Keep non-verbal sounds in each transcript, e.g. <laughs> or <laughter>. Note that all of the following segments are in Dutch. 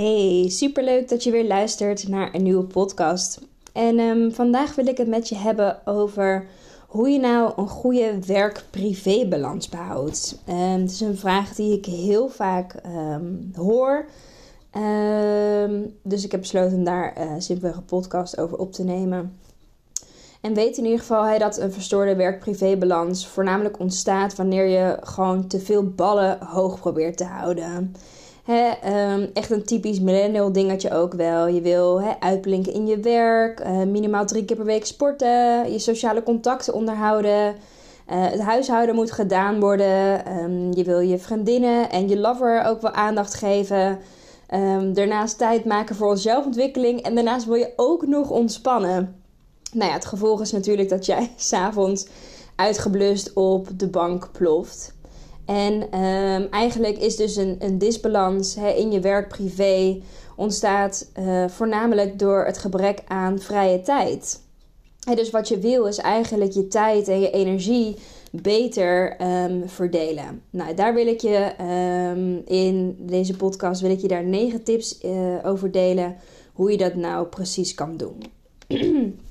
Hey, superleuk dat je weer luistert naar een nieuwe podcast. En um, vandaag wil ik het met je hebben over hoe je nou een goede werk-privé-balans behoudt. Um, het is een vraag die ik heel vaak um, hoor. dus ik heb besloten daar uh, simpelweg een podcast over op te nemen. En weet in ieder geval hey, dat een verstoorde werk-privé-balans voornamelijk ontstaat wanneer je gewoon te veel ballen hoog probeert te houden. He, um, echt een typisch millennial dingetje ook wel. Je wil uitblinken in je werk, uh, minimaal drie keer per week sporten, je sociale contacten onderhouden. Uh, het huishouden moet gedaan worden. Um, je wil je vriendinnen en je lover ook wel aandacht geven. Um, daarnaast tijd maken voor zelfontwikkeling. En daarnaast wil je ook nog ontspannen. Nou ja, het gevolg is natuurlijk dat jij <laughs> s'avonds uitgeblust op de bank ploft. En um, eigenlijk is dus een, een disbalans in je werk-privé ontstaat uh, voornamelijk door het gebrek aan vrije tijd. Dus wat je wil is eigenlijk je tijd en je energie beter um, verdelen. Nou, daar wil ik je um, in deze podcast wil ik je daar negen tips uh, over delen hoe je dat nou precies kan doen. <clears throat>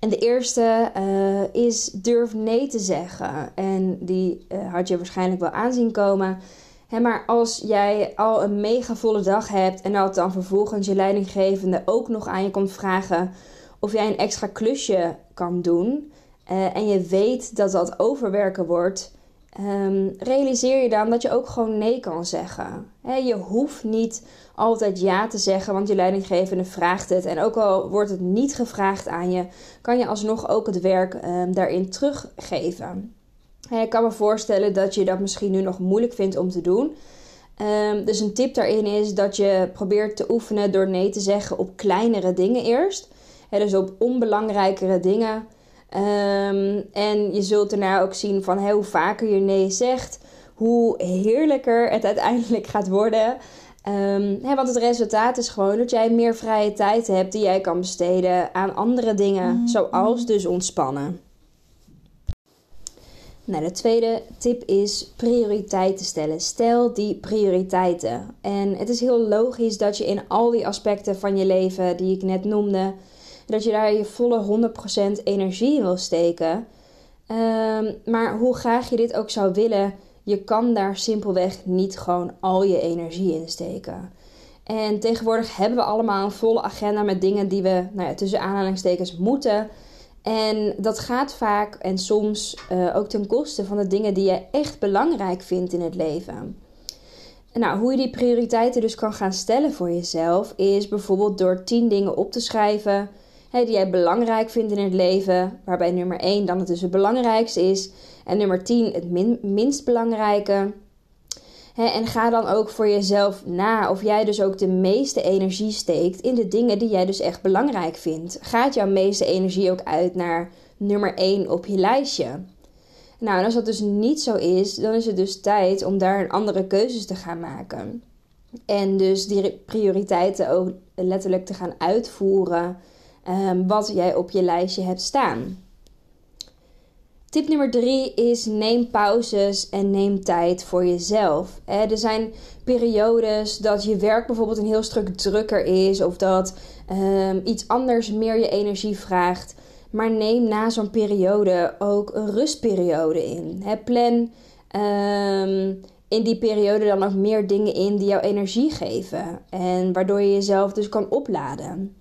En de eerste uh, is durf nee te zeggen. En die uh, had je waarschijnlijk wel aanzien komen. Hè, maar als jij al een mega volle dag hebt en dat dan vervolgens je leidinggevende ook nog aan je komt vragen of jij een extra klusje kan doen. Uh, en je weet dat dat overwerken wordt. Um, realiseer je dan dat je ook gewoon nee kan zeggen. Je hoeft niet altijd ja te zeggen, want je leidinggevende vraagt het. En ook al wordt het niet gevraagd aan je, kan je alsnog ook het werk um, daarin teruggeven. He, ik kan me voorstellen dat je dat misschien nu nog moeilijk vindt om te doen. Um, dus een tip daarin is dat je probeert te oefenen door nee te zeggen op kleinere dingen eerst. He, dus op onbelangrijkere dingen. Um, en je zult daarna ook zien van hoe vaker je nee zegt, hoe heerlijker het uiteindelijk gaat worden. Um, hè, want het resultaat is gewoon dat jij meer vrije tijd hebt die jij kan besteden aan andere dingen, mm. zoals dus ontspannen. Nou, de tweede tip is prioriteiten stellen. Stel die prioriteiten. En het is heel logisch dat je in al die aspecten van je leven die ik net noemde, dat je daar je volle 100% energie in wil steken. Um, maar hoe graag je dit ook zou willen, je kan daar simpelweg niet gewoon al je energie in steken. En tegenwoordig hebben we allemaal een volle agenda met dingen die we nou ja, tussen aanhalingstekens moeten. En dat gaat vaak en soms uh, ook ten koste van de dingen die je echt belangrijk vindt in het leven. Nou, hoe je die prioriteiten dus kan gaan stellen voor jezelf, is bijvoorbeeld door 10 dingen op te schrijven die jij belangrijk vindt in het leven. Waarbij nummer 1 dan het dus het belangrijkste is. En nummer 10 het min, minst belangrijke. En ga dan ook voor jezelf na of jij dus ook de meeste energie steekt in de dingen die jij dus echt belangrijk vindt. Gaat jouw meeste energie ook uit naar nummer 1 op je lijstje? Nou, en als dat dus niet zo is, dan is het dus tijd om daar een andere keuzes te gaan maken. En dus die prioriteiten ook letterlijk te gaan uitvoeren um, wat jij op je lijstje hebt staan. Tip nummer drie is neem pauzes en neem tijd voor jezelf. Er zijn periodes dat je werk bijvoorbeeld een heel stuk drukker is of dat um, iets anders meer je energie vraagt. Maar neem na zo'n periode ook een rustperiode in. Plan um, in die periode dan ook meer dingen in die jou energie geven. En waardoor je jezelf dus kan opladen.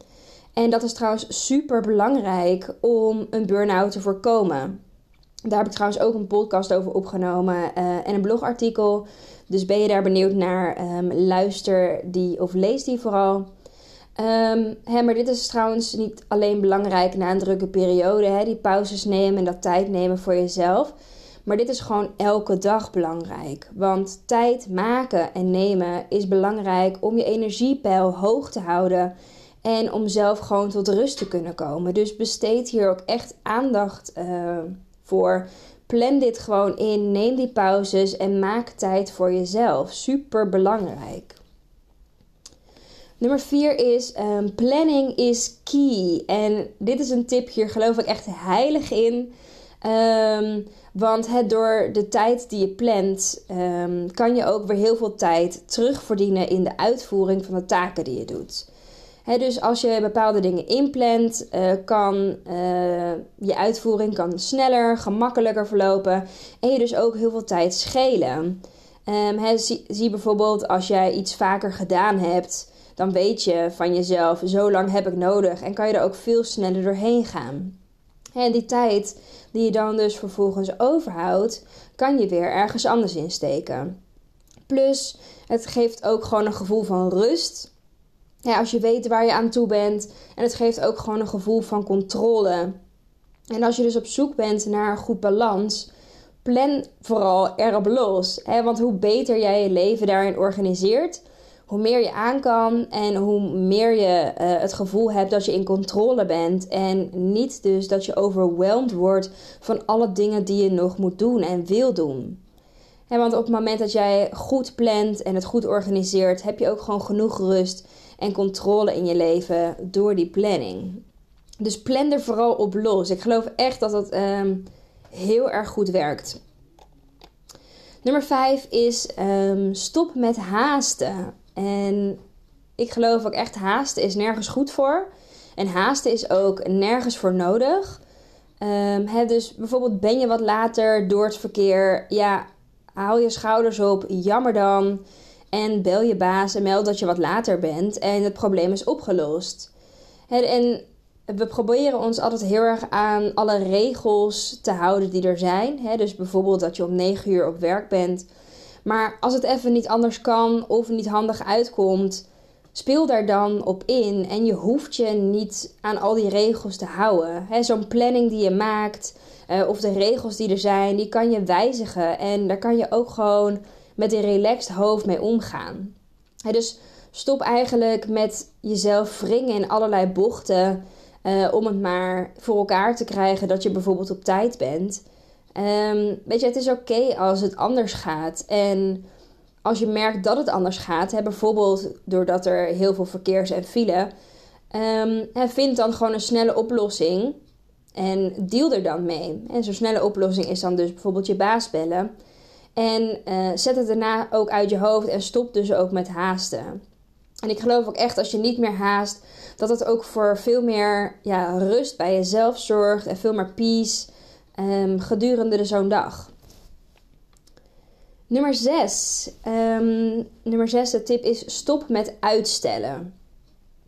En dat is trouwens super belangrijk om een burn-out te voorkomen. Daar heb ik trouwens ook een podcast over opgenomen uh, en een blogartikel. Dus ben je daar benieuwd naar, um, luister die of lees die vooral. Um, hè, maar dit is trouwens niet alleen belangrijk na een drukke periode, hè, die pauzes nemen en dat tijd nemen voor jezelf. Maar dit is gewoon elke dag belangrijk. Want tijd maken en nemen is belangrijk om je energiepeil hoog te houden. En om zelf gewoon tot rust te kunnen komen. Dus besteed hier ook echt aandacht uh, voor. Plan dit gewoon in. Neem die pauzes en maak tijd voor jezelf. Super belangrijk. Nummer 4 is um, planning is key. En dit is een tip, hier geloof ik echt heilig in. Um, want het, door de tijd die je plant, um, kan je ook weer heel veel tijd terugverdienen in de uitvoering van de taken die je doet. Dus als je bepaalde dingen inplant, uh, kan uh, je uitvoering kan sneller, gemakkelijker verlopen en je dus ook heel veel tijd schelen. Zie, zie bijvoorbeeld als jij iets vaker gedaan hebt, dan weet je van jezelf, zo lang heb ik nodig en kan je er ook veel sneller doorheen gaan. En die tijd die je dan dus vervolgens overhoudt, kan je weer ergens anders insteken. Plus, het geeft ook gewoon een gevoel van rust. Ja, als je weet waar je aan toe bent. En het geeft ook gewoon een gevoel van controle. En als je dus op zoek bent naar een goed balans, plan vooral erop los. Hè? Want hoe beter jij je leven daarin organiseert, hoe meer je aan kan en hoe meer je uh, het gevoel hebt dat je in controle bent. En niet dus dat je overweldigd wordt van alle dingen die je nog moet doen en wil doen. En want op het moment dat jij goed plant en het goed organiseert, heb je ook gewoon genoeg rust en controle in je leven door die planning. Dus plan er vooral op los. Ik geloof echt dat dat um, heel erg goed werkt. Nummer 5 is um, stop met haasten. En ik geloof ook echt haasten is nergens goed voor. En haasten is ook nergens voor nodig. Um, dus bijvoorbeeld ben je wat later door het verkeer. Ja, haal je schouders op. Jammer dan. En bel je baas en meld dat je wat later bent. En het probleem is opgelost. en we proberen ons altijd heel erg aan alle regels te houden die er zijn. dus bijvoorbeeld dat je om 9 uur op werk bent. Maar als het even niet anders kan of niet handig uitkomt, speel daar dan op in. En je hoeft je niet aan al die regels te houden. Zo'n planning die je maakt, uh, of de regels die er zijn, die kan je wijzigen. En daar kan je ook gewoon met een relaxed hoofd mee omgaan. dus stop eigenlijk met jezelf wringen in allerlei bochten. Uh, om het maar voor elkaar te krijgen dat je bijvoorbeeld op tijd bent. Um, weet je, het is oké als het anders gaat. En als je merkt dat het anders gaat, bijvoorbeeld doordat er heel veel verkeer is en file, um, vind dan gewoon een snelle oplossing en deal er dan mee. En zo'n snelle oplossing is dan dus bijvoorbeeld je baas bellen. En uh, zet het daarna ook uit je hoofd en stop dus ook met haasten. En ik geloof ook echt als je niet meer haast, dat het ook voor veel meer ja, rust bij jezelf zorgt en veel meer peace um, gedurende zo'n dag. Nummer 6. Um, ehm, nummer 6, de tip is stop met uitstellen.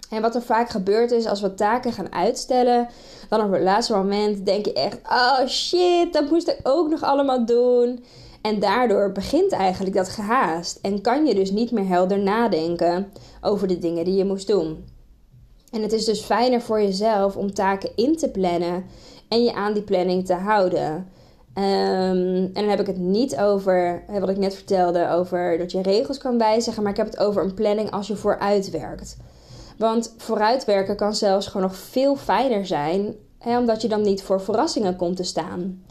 En wat er vaak gebeurt is, als we taken gaan uitstellen, dan op het laatste moment denk je echt: oh shit, dat moest ik ook nog allemaal doen. En daardoor begint eigenlijk dat gehaast en kan je dus niet meer helder nadenken over de dingen die je moest doen. En het is dus fijner voor jezelf om taken in te plannen en je aan die planning te houden. Um, en dan heb ik het niet over wat ik net vertelde, over dat je regels kan wijzigen, maar ik heb het over een planning als je vooruitwerkt. Want vooruitwerken kan zelfs gewoon nog veel fijner zijn, hè, omdat je dan niet voor verrassingen komt te staan.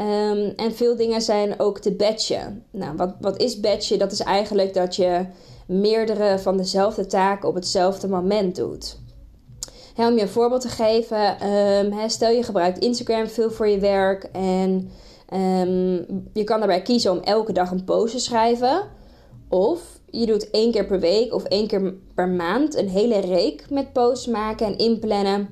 Um, en veel dingen zijn ook te batchen. Nou, wat, wat is batchen? Dat is eigenlijk dat je meerdere van dezelfde taken op hetzelfde moment doet om je een voorbeeld te geven, um, stel je gebruikt Instagram veel voor je werk en um, je kan daarbij kiezen om elke dag een post te schrijven. Of je doet één keer per week of één keer per maand een hele reek met posts maken en inplannen.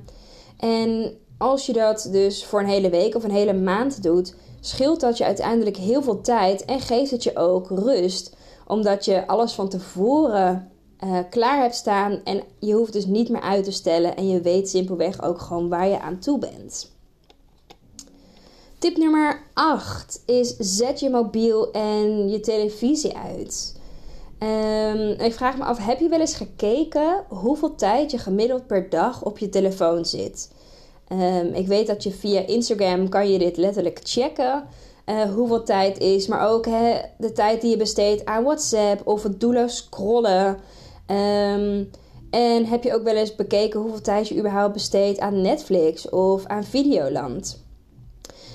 En als je dat dus voor een hele week of een hele maand doet, scheelt dat je uiteindelijk heel veel tijd en geeft het je ook rust. Omdat je alles van tevoren uh, klaar hebt staan. En je hoeft dus niet meer uit te stellen. En je weet simpelweg ook gewoon waar je aan toe bent. Tip nummer 8 is zet je mobiel en je televisie uit. Um, ik vraag me af, heb je wel eens gekeken hoeveel tijd je gemiddeld per dag op je telefoon zit? Um, ik weet dat je via Instagram kan je dit letterlijk checken. uh, hoeveel tijd is, maar ook de tijd die je besteedt aan WhatsApp of het doelloos scrollen. Ehm, en heb je ook wel eens bekeken hoeveel tijd je überhaupt besteedt aan Netflix of aan Videoland?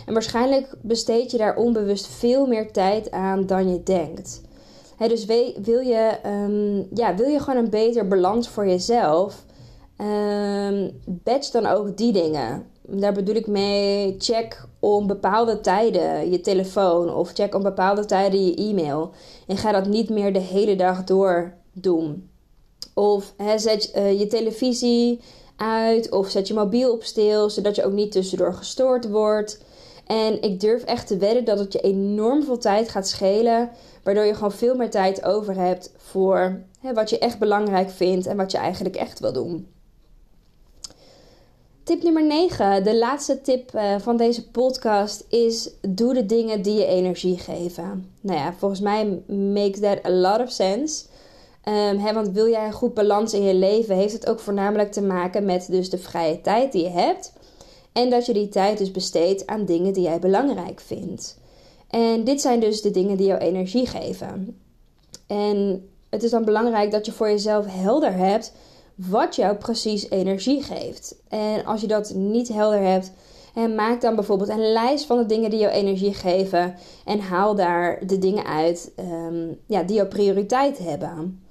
En waarschijnlijk besteed je daar onbewust veel meer tijd aan dan je denkt. dus wil je, um, ja, wil je gewoon een beter balans voor jezelf? Um, batch dan ook die dingen. Daar bedoel ik mee, check om bepaalde tijden je telefoon of check om bepaalde tijden je e-mail. En ga dat niet meer de hele dag door doen. Of zet uh, je televisie uit of zet je mobiel op stil, zodat je ook niet tussendoor gestoord wordt. En ik durf echt te wedden dat het je enorm veel tijd gaat schelen, waardoor je gewoon veel meer tijd over hebt voor wat je echt belangrijk vindt en wat je eigenlijk echt wil doen. Tip nummer 9, de laatste tip uh, van deze podcast is: doe de dingen die je energie geven. Nou ja, volgens mij makes that a lot of sense. Um, hè, want wil jij een goed balans in je leven, heeft het ook voornamelijk te maken met dus de vrije tijd die je hebt. En dat je die tijd dus besteedt aan dingen die jij belangrijk vindt. En dit zijn dus de dingen die jou energie geven. En het is dan belangrijk dat je voor jezelf helder hebt wat jou precies energie geeft. En als je dat niet helder hebt, en maak dan bijvoorbeeld een lijst van de dingen die jou energie geven. En haal daar de dingen uit ehm, ja, die jouw prioriteit hebben.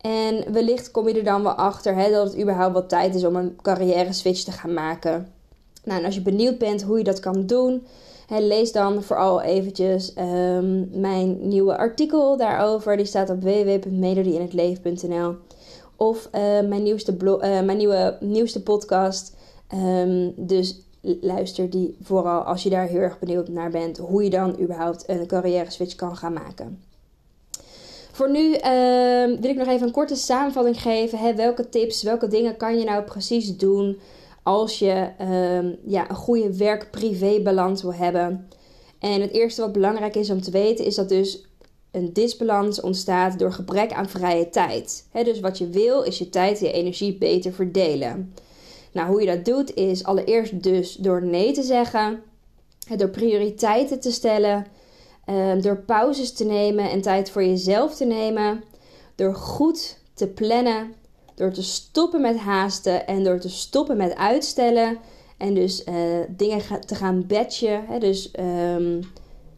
En wellicht kom je er dan wel achter hè, dat het überhaupt wat tijd is om een carrière switch te gaan maken. Nou, en als je benieuwd bent hoe je dat kan doen, hè, lees dan vooral eventjes um, mijn nieuwe artikel daarover. Die staat op www.melodieinhetleven.nl Of uh, mijn, nieuwste uh, mijn nieuwe, nieuwste podcast. Um, dus luister die vooral als je daar heel erg benieuwd naar bent. Hoe je dan überhaupt een carrière switch kan gaan maken. Voor nu uh, wil ik nog even een korte samenvatting geven. Hè, welke tips, welke dingen kan je nou precies doen als je uh, ja, een goede werk-privé-balans wil hebben. En het eerste wat belangrijk is om te weten is dat dus een disbalans ontstaat door gebrek aan vrije tijd. Dus wat je wil is je tijd en je energie beter verdelen. Nou, hoe je dat doet is allereerst dus door nee te zeggen, door prioriteiten te stellen, Ehm, door pauzes te nemen en tijd voor jezelf te nemen. Door goed te plannen. Door te stoppen met haasten en door te stoppen met uitstellen. En dus uh, dingen te gaan batchen. Dus um,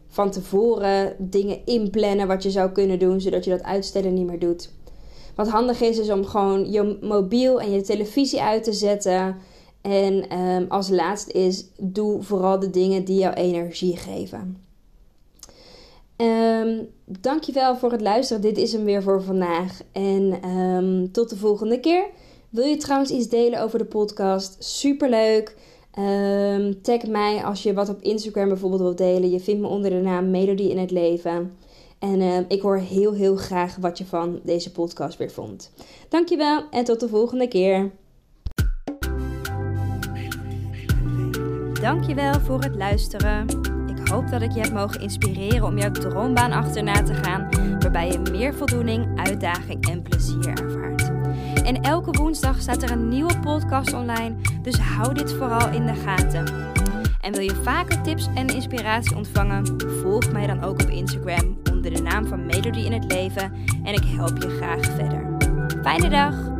van tevoren dingen inplannen wat je zou kunnen doen, zodat je dat uitstellen niet meer doet. Wat handig is, is om gewoon je mobiel en je televisie uit te zetten. En um, als laatste is, doe vooral de dingen die jou energie geven. Um, dankjewel voor het luisteren. Dit is hem weer voor vandaag. En um, tot de volgende keer. Wil je trouwens iets delen over de podcast? Superleuk. Um, tag mij als je wat op Instagram bijvoorbeeld wilt delen. Je vindt me onder de naam Melodie in het Leven. En ik hoor heel, heel graag wat je van deze podcast weer vond. Dankjewel en tot de volgende keer. Dankjewel voor het luisteren hoop dat ik je heb mogen inspireren om jouw droombaan achterna te gaan, waarbij je meer voldoening, uitdaging en plezier ervaart. En elke woensdag staat er een nieuwe podcast online, dus hou dit vooral in de gaten. En wil je vaker tips en inspiratie ontvangen? Volg mij dan ook op Instagram onder de naam van Melody in het Leven en ik help je graag verder. Fijne dag!